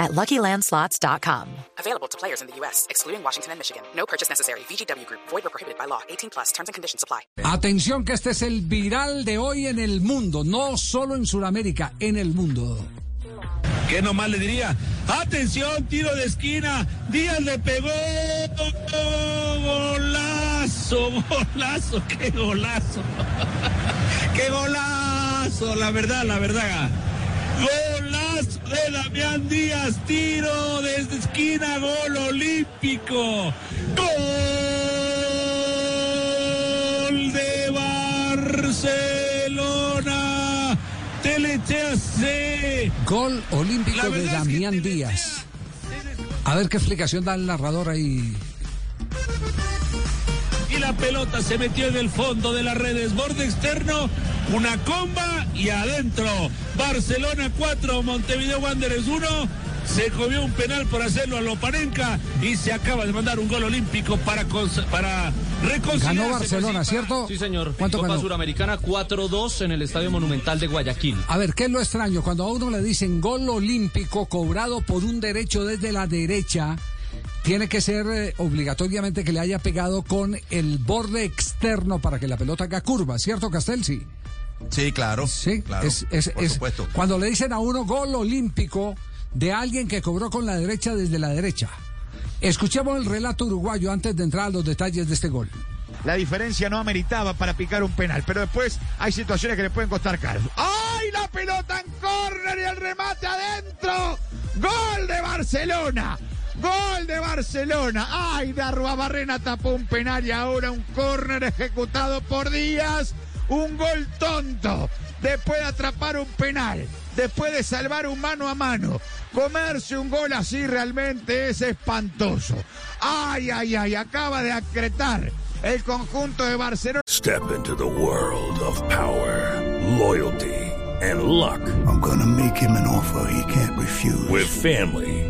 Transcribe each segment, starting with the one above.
at LuckyLandSlots.com. Available to players in the U.S., excluding Washington and Michigan. No purchase necessary. VGW Group. Void or prohibited by law. 18 plus. Terms and conditions apply. Atención que este es el viral de hoy en el mundo, no solo en Sudamérica, en el mundo. ¿Qué nomás le diría? Atención, tiro de esquina. Díaz le pegó. Golazo, golazo, qué golazo. qué golazo, la verdad, la verdad. Golazo de Damián Díaz, tiro desde esquina, gol olímpico. Gol de Barcelona. Telechea C. Gol olímpico de verdad es que Damián Díaz. A ver qué explicación da el narrador ahí. y la pelota se metió en el fondo de las redes, borde externo, una comba y adentro. Barcelona 4, Montevideo Wanderers 1. Se comió un penal por hacerlo a Loparenca y se acaba de mandar un gol olímpico para, para reconciliarse. Ganó Barcelona. ¿cierto? Sí, señor. ¿Cuánto Copa ganó? Suramericana 4-2 en el Estadio Monumental de Guayaquil. A ver, ¿qué es lo extraño? Cuando a uno le dicen gol olímpico cobrado por un derecho desde la derecha, tiene que ser eh, obligatoriamente que le haya pegado con el borde externo para que la pelota haga curva, ¿cierto, Castel? Sí. Sí, claro. Sí, claro. es, es- por es- supuesto. Cuando le dicen a uno gol olímpico de alguien que cobró con la derecha desde la derecha. Escuchemos el relato uruguayo antes de entrar a los detalles de este gol. La diferencia no ameritaba para picar un penal, pero después hay situaciones que le pueden costar caro. ¡Ay, la pelota en córner y el remate adentro! ¡Gol de Barcelona! ¡Gol de Barcelona! ¡Ay, Barrena tapó un penal y ahora un córner ejecutado por Díaz! ¡Un gol tonto! Después de atrapar un penal, después de salvar un mano a mano, comerse un gol así realmente es espantoso. ¡Ay, ay, ay! Acaba de acretar el conjunto de Barcelona. Step into the world of power, loyalty, and luck. I'm gonna make him an offer he can't refuse. With family,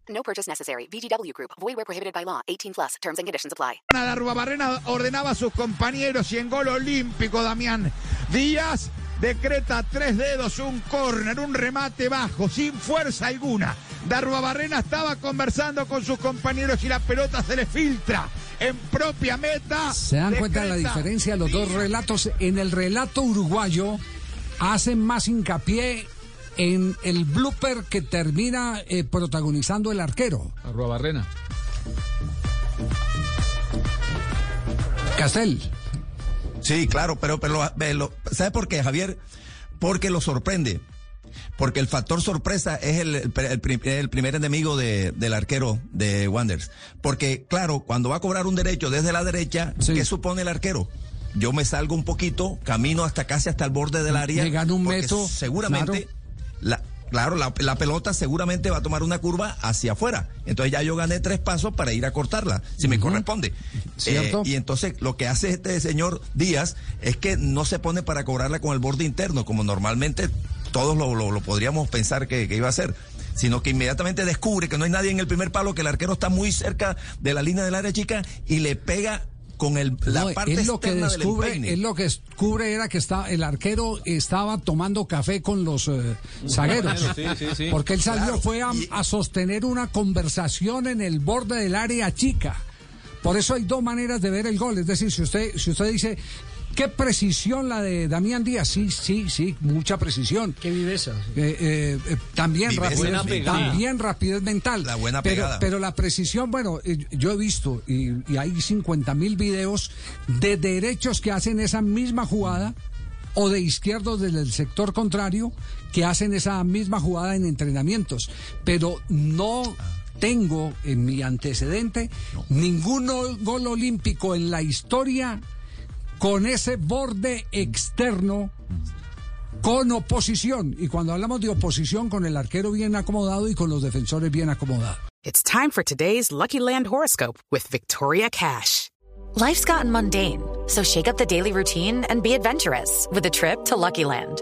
No purchase necessary. VGW Group. Void where prohibited by law. 18 plus. Terms and conditions apply. Barrena ordenaba a sus compañeros y en gol olímpico Damián Díaz decreta tres dedos, un córner, un remate bajo, sin fuerza alguna. Barrena estaba conversando con sus compañeros y la pelota se le filtra en propia meta. ¿Se dan cuenta de la diferencia de los dos relatos? En el relato uruguayo hacen más hincapié en el blooper que termina eh, protagonizando el arquero. Arroba Barrena. Castel. Sí, claro, pero, pero lo- ¿sabe por qué, Javier? Porque lo sorprende. Porque el factor sorpresa es el, el, el prim- el primer enemigo de- del arquero de Wanderers. Porque, claro, cuando va a cobrar un derecho desde la derecha, Sí. ¿qué supone el arquero? Yo me salgo un poquito, camino hasta casi hasta el borde del área. Le gano un metro, Seguramente, la, claro, la, la pelota seguramente va a tomar una curva hacia afuera. Entonces ya yo gané tres pasos para ir a cortarla, si me corresponde. ¿Cierto? Eh, y entonces lo que hace este señor Díaz es que no se pone para cobrarla con el borde interno, como normalmente todos lo, lo- lo podríamos pensar que, que iba a hacer, sino que inmediatamente descubre que no hay nadie en el primer palo, que el arquero está muy cerca de la línea del área chica y le pega con el, la No, parte él lo que del descubre, empeine. él lo que descubre era que está, el arquero estaba tomando café con los eh, zagueros. Sí, sí, sí. Porque él salió, Claro, fue a, a sostener una conversación en el borde del área chica. Por eso hay dos maneras de ver el gol. Es decir, si usted, si usted dice, qué precisión la de Damián Díaz, sí, sí, sí, mucha precisión. Qué viveza. Eh, eh, eh, también Viveza rapidez, también rapidez mental. La buena pero, pegada. pero la precisión, bueno, eh, yo he visto y, y hay 50 mil videos de derechos que hacen esa misma jugada o de izquierdos desde el sector contrario que hacen esa misma jugada en entrenamientos. Pero no tengo en mi antecedente ningún gol olímpico en la historia con ese borde externo con oposición. Y cuando hablamos de oposición, con el arquero bien acomodado y con los defensores bien acomodados. It's time for today's Lucky Land horoscope with Victoria Cash. Life's gotten mundane, so shake up the daily routine and be adventurous with a trip to Lucky Land.